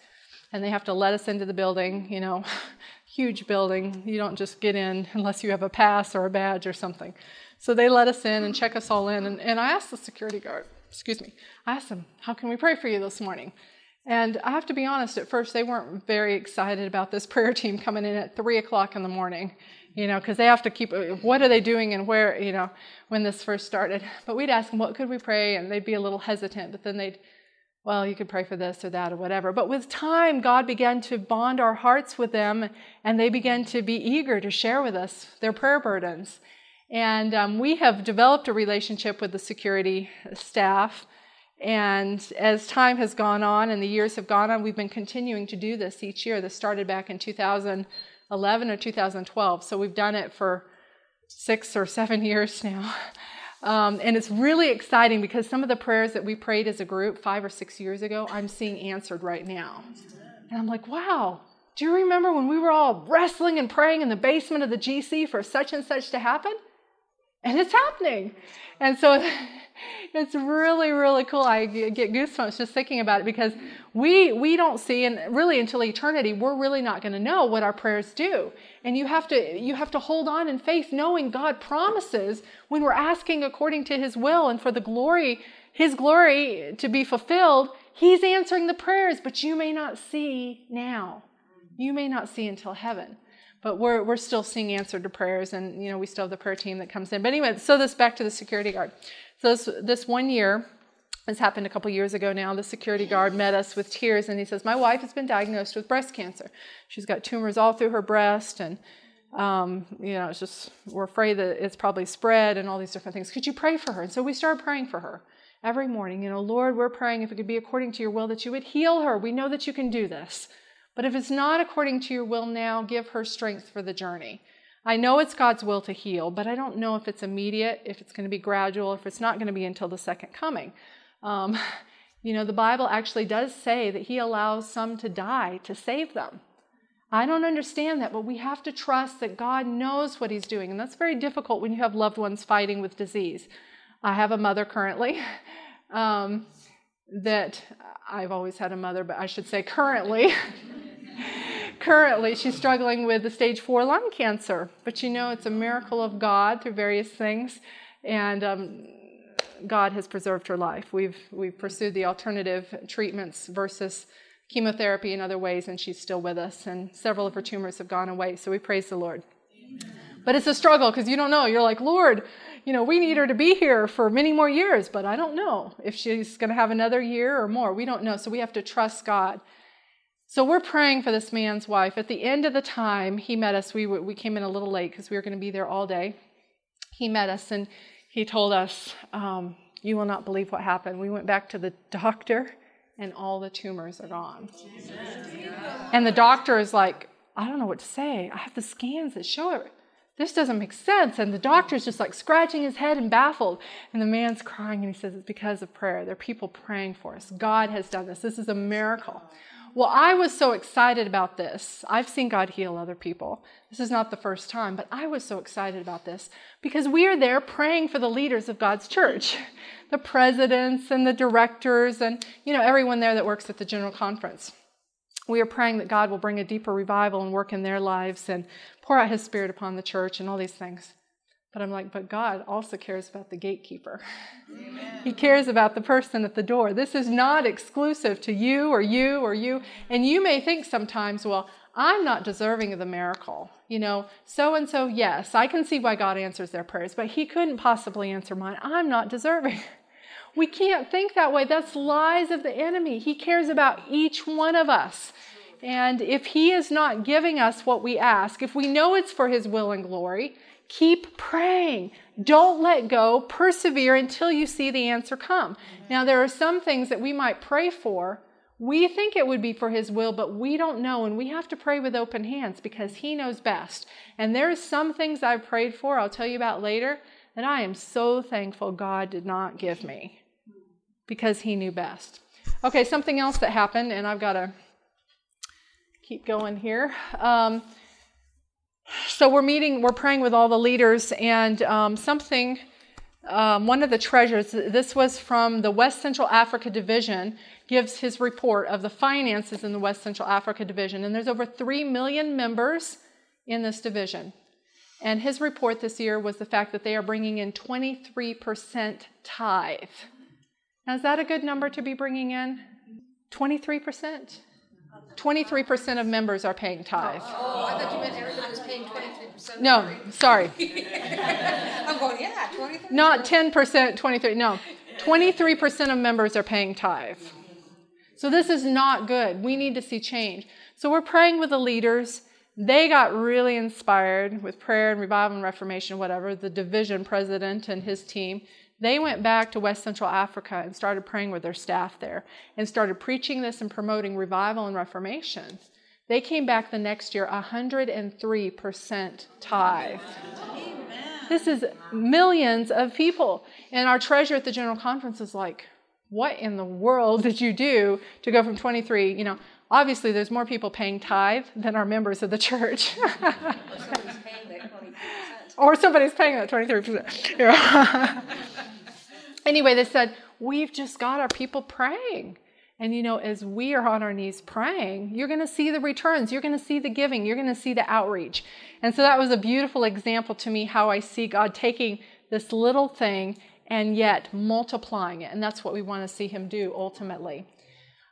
And they have to let us into the building, you know, huge building. You don't just get in unless you have a pass or a badge or something. So they let us in and check us all in. And, and I asked the security guard, excuse me, I asked him, How can we pray for you this morning? And I have to be honest, at first they weren't very excited about this prayer team coming in at 3 o'clock in the morning you know, because they have to keep, what are they doing and where, you know, when this first started. But we'd ask them, what could we pray? And they'd be a little hesitant, but then they'd, well, you could pray for this or that or whatever. But with time, God began to bond our hearts with them, and they began to be eager to share with us their prayer burdens. And um, we have developed a relationship with the security staff. And as time has gone on and the years have gone on, we've been continuing to do this each year. This started back in 2011 or 2012. So we've done it for six or seven years now. Um, and it's really exciting because some of the prayers that we prayed as a group five or six years ago, I'm seeing answered right now. And I'm like, wow, do you remember when we were all wrestling and praying in the basement of the GC for such and such to happen? And it's happening. And so it's really, really cool. I get goosebumps just thinking about it because we we don't see, and really until eternity, we're really not going to know what our prayers do. And you have to you have to hold on in faith, knowing God promises when we're asking according to His will and for the glory, His glory to be fulfilled. He's answering the prayers, but you may not see now. You may not see until heaven but we're, we're still seeing answered to prayers and you know we still have the prayer team that comes in but anyway so this back to the security guard so this, this one year, this happened a couple years ago now, the security guard met us with tears and he says, My wife has been diagnosed with breast cancer. She's got tumors all through her breast and um, you know, it's just we're afraid that it's probably spread and all these different things. Could you pray for her? And so we started praying for her every morning. You know, Lord, we're praying if it could be according to your will that you would heal her. We know that you can do this. But if it's not according to your will now, give her strength for the journey. I know it's God's will to heal, but I don't know if it's immediate, if it's going to be gradual, if it's not going to be until the second coming. Um, you know, the Bible actually does say that He allows some to die to save them. I don't understand that, but we have to trust that God knows what He's doing. And that's very difficult when you have loved ones fighting with disease. I have a mother currently um, that I've always had a mother, but I should say currently. currently she's struggling with the stage four lung cancer. But you know, it's a miracle of God through various things, and um, God has preserved her life. We've we've pursued the alternative treatments versus chemotherapy in other ways, and she's still with us. And several of her tumors have gone away. So we praise the Lord. But it's a struggle because you don't know. You're like, Lord, you know, we need her to be here for many more years, but I don't know if she's going to have another year or more. We don't know. So we have to trust God so we're praying for this man's wife. At the end of the time he met us, we, we came in a little late because we were going to be there all day. He met us and he told us, um, You will not believe what happened. We went back to the doctor and all the tumors are gone. And the doctor is like, I don't know what to say. I have the scans that show it. This doesn't make sense. And the doctor's just like scratching his head and baffled. And the man's crying and he says, It's because of prayer. There are people praying for us. God has done this. This is a miracle. Well, I was so excited about this. I've seen God heal other people. This is not the first time, but I was so excited about this because we are there praying for the leaders of God's church, the presidents and the directors and, you know, everyone there that works at the general conference. We are praying that God will bring a deeper revival and work in their lives and pour out his spirit upon the church and all these things. But I'm like, but God also cares about the gatekeeper. Amen. He cares about the person at the door. This is not exclusive to you or you or you. And you may think sometimes, well, I'm not deserving of the miracle. You know, so and so, yes, I can see why God answers their prayers, but He couldn't possibly answer mine. I'm not deserving. We can't think that way. That's lies of the enemy. He cares about each one of us. And if He is not giving us what we ask, if we know it's for His will and glory, keep praying. Don't let go. Persevere until you see the answer come. Now, there are some things that we might pray for. We think it would be for His will, but we don't know, and we have to pray with open hands because He knows best. And there's some things I've prayed for, I'll tell you about later, that I am so thankful God did not give me because He knew best. Okay, something else that happened, and I've got to keep going here. Um, so we're meeting, we're praying with all the leaders, and um, something, um, one of the treasures, this was from the West Central Africa Division, gives his report of the finances in the West Central Africa Division. And there's over 3 million members in this division. And his report this year was the fact that they are bringing in 23% tithe. Now, is that a good number to be bringing in? 23%? 23% of members are paying tithe. Oh, oh, I thought you meant everybody was paying 23%. No, sorry. I'm going, yeah, 23. Not 10%, 23. No, 23% of members are paying tithe. So this is not good. We need to see change. So we're praying with the leaders. They got really inspired with prayer and revival and reformation, whatever, the division president and his team. They went back to West Central Africa and started praying with their staff there and started preaching this and promoting revival and reformation. They came back the next year 103% tithe. Amen. This is millions of people. And our treasurer at the General Conference is like, what in the world did you do to go from 23? You know, obviously there's more people paying tithe than are members of the church. or somebody's paying that 23%. Yeah. anyway, they said, We've just got our people praying. And you know, as we are on our knees praying, you're going to see the returns. You're going to see the giving. You're going to see the outreach. And so that was a beautiful example to me how I see God taking this little thing and yet multiplying it. And that's what we want to see Him do ultimately.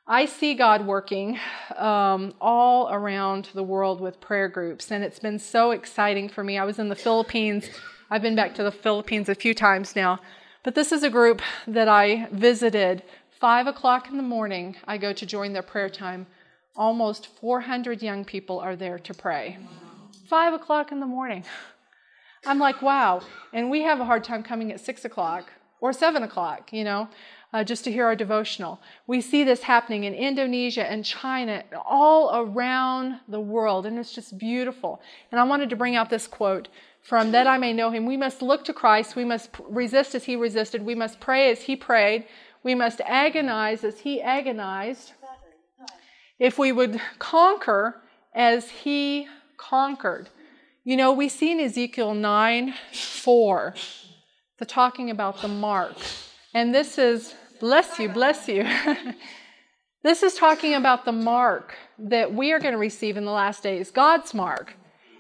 I see God working um, all around the world with prayer groups, and it's been so exciting for me. I was in the Philippines. I've been back to the Philippines a few times now but this is a group that I visited. Five o'clock in the morning, I go to join their prayer time. Almost 400 young people are there to pray. Five o'clock in the morning. I'm like, wow. And we have a hard time coming at six o'clock or seven o'clock, you know, uh, just to hear our devotional. We see this happening in Indonesia and China, all around the world, and it's just beautiful. And I wanted to bring out this quote from that I may know him. We must look to Christ. We must resist as he resisted. We must pray as he prayed. We must agonize as he agonized. If we would conquer as he conquered. You know, we see in Ezekiel 9 4, the talking about the mark. And this is, bless you, bless you. this is talking about the mark that we are going to receive in the last days, God's mark.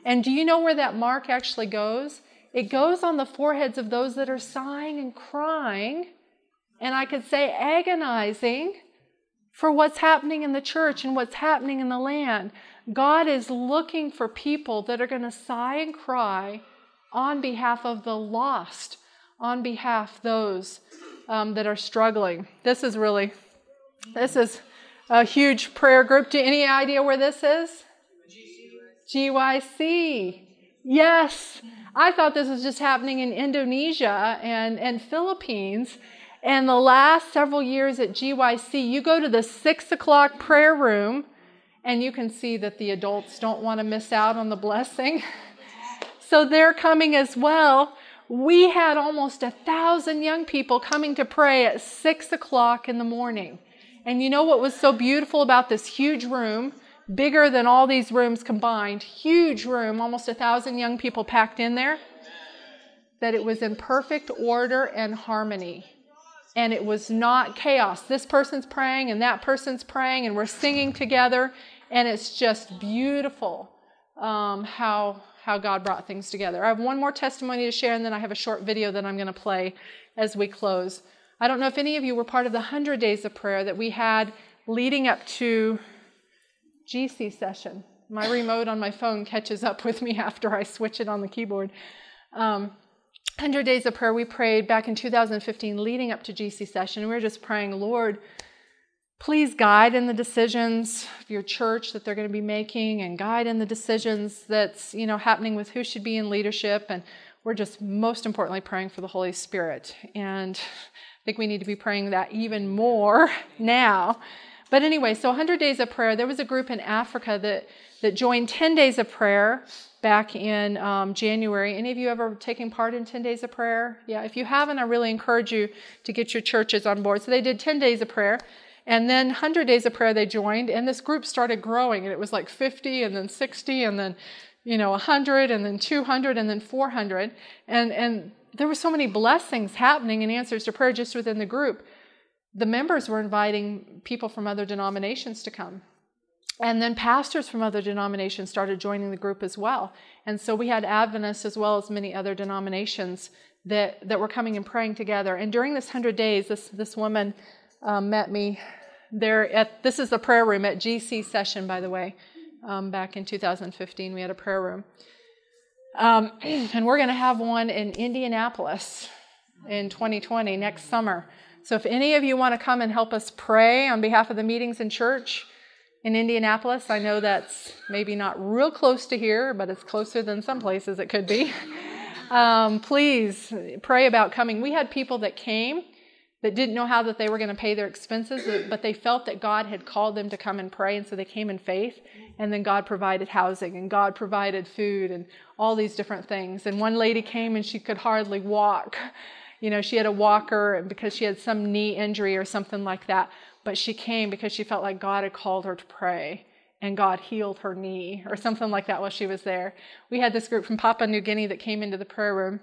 And do you know where that mark actually goes? It goes on the foreheads of those that are sighing and crying, and I could say agonizing for what's happening in the church and what's happening in the land. God is looking for people that are going to sigh and cry on behalf of the lost, on behalf those um, that are struggling. This is really, this is a huge prayer group. Do you any idea where this is? GYC. Yes. I thought this was just happening in Indonesia and, and Philippines. And the last several years at GYC, you go to the six o'clock prayer room and you can see that the adults don't want to miss out on the blessing. So they're coming as well. We had almost a thousand young people coming to pray at six o'clock in the morning. And you know what was so beautiful about this huge room? Bigger than all these rooms combined, huge room, almost a thousand young people packed in there, that it was in perfect order and harmony. And it was not chaos. This person's praying and that person's praying, and we're singing together, and it's just beautiful. um, how how God brought things together. I have one more testimony to share, and then I have a short video that I'm going to play as we close. I don't know if any of you were part of the 100 days of prayer that we had leading up to GC session. My remote on my phone catches up with me after I switch it on the keyboard. Um, 100 days of prayer we prayed back in 2015 leading up to GC session. We were just praying, Lord, please guide in the decisions of your church that they're going to be making and guide in the decisions that's, you know, happening with who should be in leadership and we're just most importantly praying for the Holy Spirit. And I think we need to be praying that even more now. But anyway, so 100 days of prayer. There was a group in Africa that, that joined 10 days of prayer back in um, January. Any of you ever taken part in 10 days of prayer? Yeah, if you haven't, I really encourage you to get your churches on board. So they did 10 days of prayer. And then 100 days of prayer they joined, and this group started growing, and it was like 50, and then 60, and then you know 100, and then 200, and then 400, and and there were so many blessings happening in answers to prayer just within the group. The members were inviting people from other denominations to come. And then pastors from other denominations started joining the group as well. And so we had Adventists as well as many other denominations that, that were coming and praying together. And during this 100 days, this, this woman um, met me there at this is the prayer room at GC session, by the way. Um, back in 2015, we had a prayer room. Um, and we're going to have one in Indianapolis in 2020 next summer. So if any of you want to come and help us pray on behalf of the meetings in church, in Indianapolis. I know that's maybe not real close to here, but it's closer than some places it could be. Um, please pray about coming. We had people that came that didn't know how that they were going to pay their expenses, but they felt that God had called them to come and pray, and so they came in faith. And then God provided housing, and God provided food, and all these different things. And one lady came and she could hardly walk. You know, she had a walker because she had some knee injury or something like that but she came because she felt like God had called her to pray and God healed her knee or something like that while she was there. We had this group from Papua New Guinea that came into the prayer room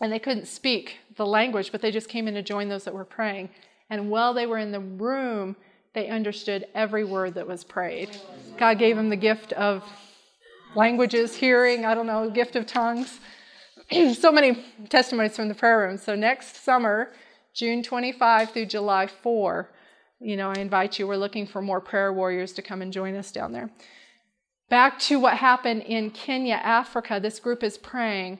and they couldn't speak the language, but they just came in to join those that were praying. And while they were in the room, they understood every word that was prayed. God gave them the gift of languages, hearing, I don't know, gift of tongues. so many testimonies from the prayer room. So next summer, June 25 through July 4, you know, I invite you. We're looking for more prayer warriors to come and join us down there. Back to what happened in Kenya, Africa. This group is praying,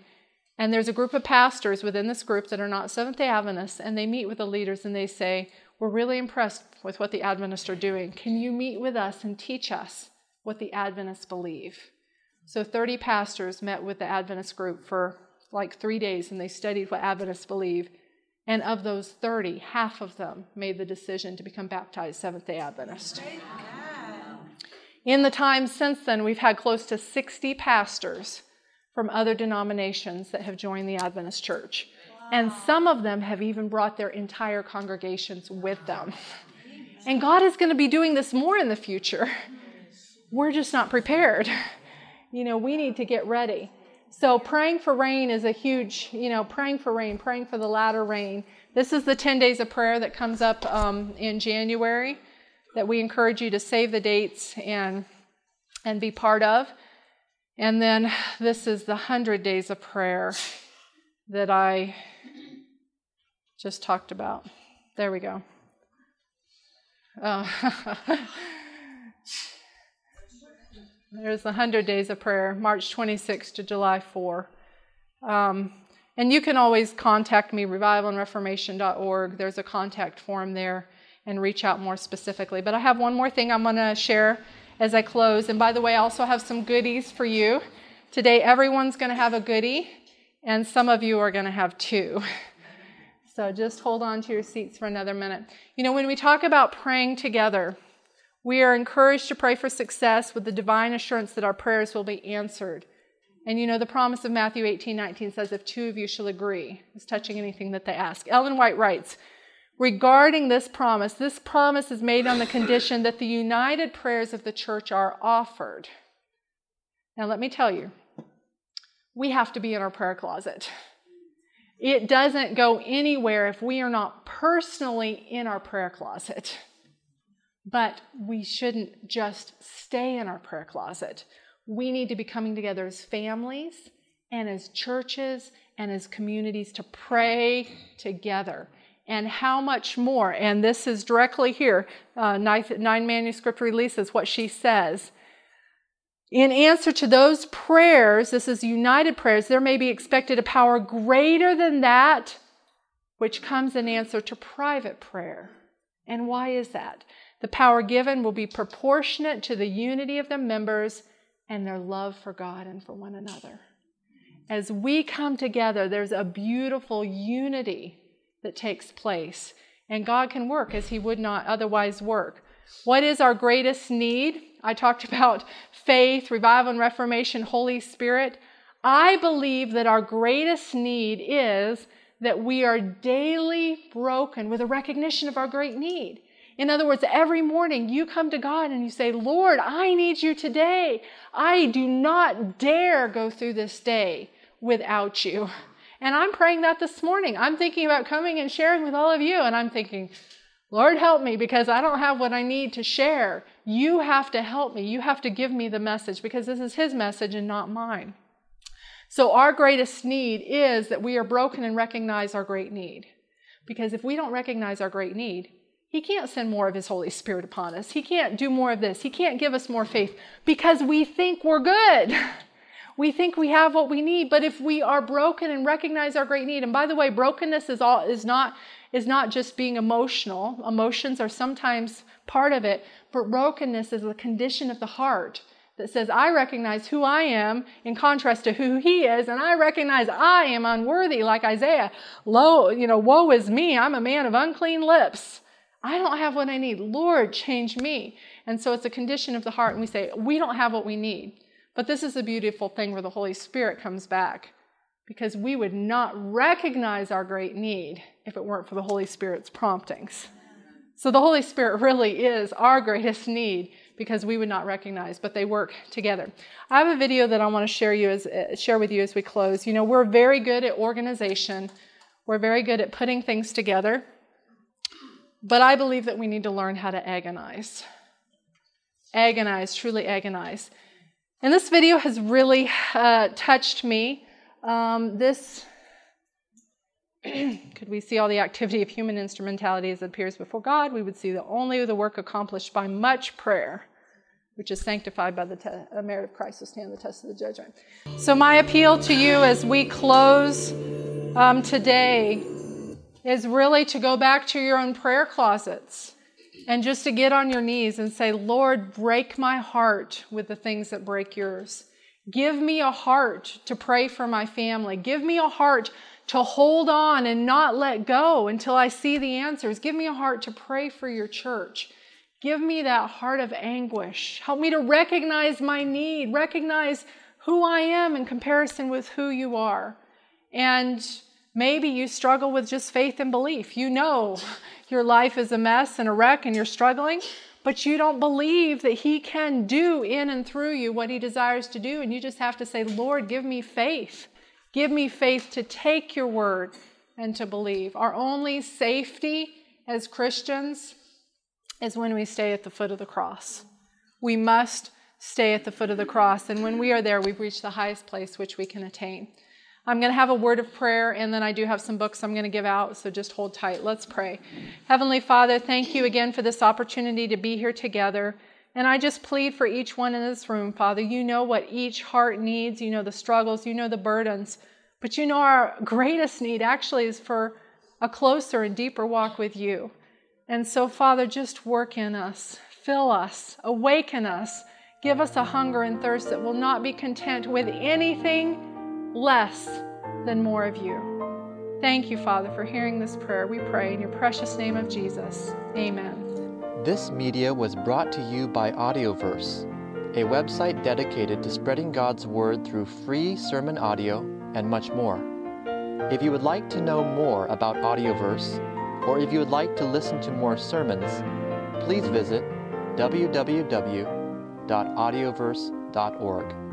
and there's a group of pastors within this group that are not Seventh day Adventists, and they meet with the leaders and they say, We're really impressed with what the Adventists are doing. Can you meet with us and teach us what the Adventists believe? So 30 pastors met with the Adventist group for like three days, and they studied what Adventists believe. And of those 30, half of them made the decision to become baptized Seventh day Adventist. In the time since then, we've had close to 60 pastors from other denominations that have joined the Adventist church. And some of them have even brought their entire congregations with them. And God is going to be doing this more in the future. We're just not prepared. You know, we need to get ready. So praying for rain is a huge, you know, praying for rain, praying for the latter rain. This is the 10 days of prayer that comes up um, in January that we encourage you to save the dates and and be part of. And then this is the 100 days of prayer that I just talked about. There we go. Uh, There's the 100 days of prayer, March 26 to July 4. Um, and you can always contact me, revivalandreformation.org. There's a contact form there and reach out more specifically. But I have one more thing I'm going to share as I close. And by the way, I also have some goodies for you. Today, everyone's going to have a goodie, and some of you are going to have two. So just hold on to your seats for another minute. You know, when we talk about praying together, we are encouraged to pray for success with the divine assurance that our prayers will be answered. And you know, the promise of Matthew 18 19 says, If two of you shall agree, is touching anything that they ask. Ellen White writes, Regarding this promise, this promise is made on the condition that the united prayers of the church are offered. Now, let me tell you, we have to be in our prayer closet. It doesn't go anywhere if we are not personally in our prayer closet. But we shouldn't just stay in our prayer closet. we need to be coming together as families and as churches and as communities to pray together. And how much more, and this is directly here, uh, nine, nine manuscript releases what she says. In answer to those prayers, this is united prayers, there may be expected a power greater than that which comes in answer to private prayer. And why is that? The power given will be proportionate to the unity of the members and their love for God and for one another. As we come together, there's a beautiful unity that takes place, and God can work as He would not otherwise work. What is our greatest need? I talked about faith, revival and reformation, Holy Spirit. I believe that our greatest need is that we are daily broken with a recognition of our great need. In other words, every morning you come to God and you say, Lord, I need you today. I do not dare go through this day without you. And I'm praying that this morning. I'm thinking about coming and sharing with all of you, and I'm thinking, Lord, help me because I don't have what I need to share. You have to help me. You have to give me the message because this is His message and not mine. So, our greatest need is that we are broken and recognize our great need. Because if we don't recognize our great need, He can't send more of His Holy Spirit upon us. He can't do more of this. He can't give us more faith because we think we're good. We think we have what we need, but if we are broken and recognize our great need, and by the way, brokenness is all is not is not just being emotional. Emotions are sometimes part of it, but brokenness is a condition of the heart that says, I recognize who I am in contrast to who he is, and I recognize I am unworthy, like Isaiah. Lo, you know, woe is me, I'm a man of unclean lips. I don't have what I need. Lord, change me. And so it's a condition of the heart, and we say, we don't have what we need. But this is a beautiful thing where the Holy Spirit comes back because we would not recognize our great need if it weren't for the Holy Spirit's promptings. So the Holy Spirit really is our greatest need because we would not recognize, but they work together. I have a video that I want to share you as uh, share with you as we close. You know, we're very good at organization. We're very good at putting things together. But I believe that we need to learn how to agonize. Agonize, truly agonize. And this video has really uh, touched me. Um, this, could we see all the activity of human instrumentality as it appears before God? We would see that only the work accomplished by much prayer, which is sanctified by the te- merit of Christ, will stand the test of the judgment. So, my appeal to you as we close um, today is really to go back to your own prayer closets and just to get on your knees and say, Lord, break my heart with the things that break yours. Give me a heart to pray for my family. Give me a heart to hold on and not let go until I see the answers. Give me a heart to pray for your church. Give me that heart of anguish. Help me to recognize my need, recognize who I am in comparison with who you are. And maybe you struggle with just faith and belief. You know your life is a mess and a wreck and you're struggling, but you don't believe that He can do in and through you what He desires to do. And you just have to say, Lord, give me faith. Give me faith to take your word and to believe. Our only safety as Christians is when we stay at the foot of the cross. We must stay at the foot of the cross. And when we are there, we've reached the highest place which we can attain. I'm going to have a word of prayer, and then I do have some books I'm going to give out, so just hold tight. Let's pray. Heavenly Father, thank you again for this opportunity to be here together. And I just plead for each one in this room, Father. You know what each heart needs, you know the struggles, you know the burdens. But you know our greatest need actually is for a closer and deeper walk with you. And so, Father, just work in us, fill us, awaken us, give us a hunger and thirst that will not be content with anything less than more of you. Thank you, Father, for hearing this prayer. We pray in your precious name of Jesus. Amen. This media was brought to you by Audioverse, a website dedicated to spreading God's Word through free sermon audio and much more. If you would like to know more about Audioverse, or if you would like to listen to more sermons, please visit www.audioverse.org.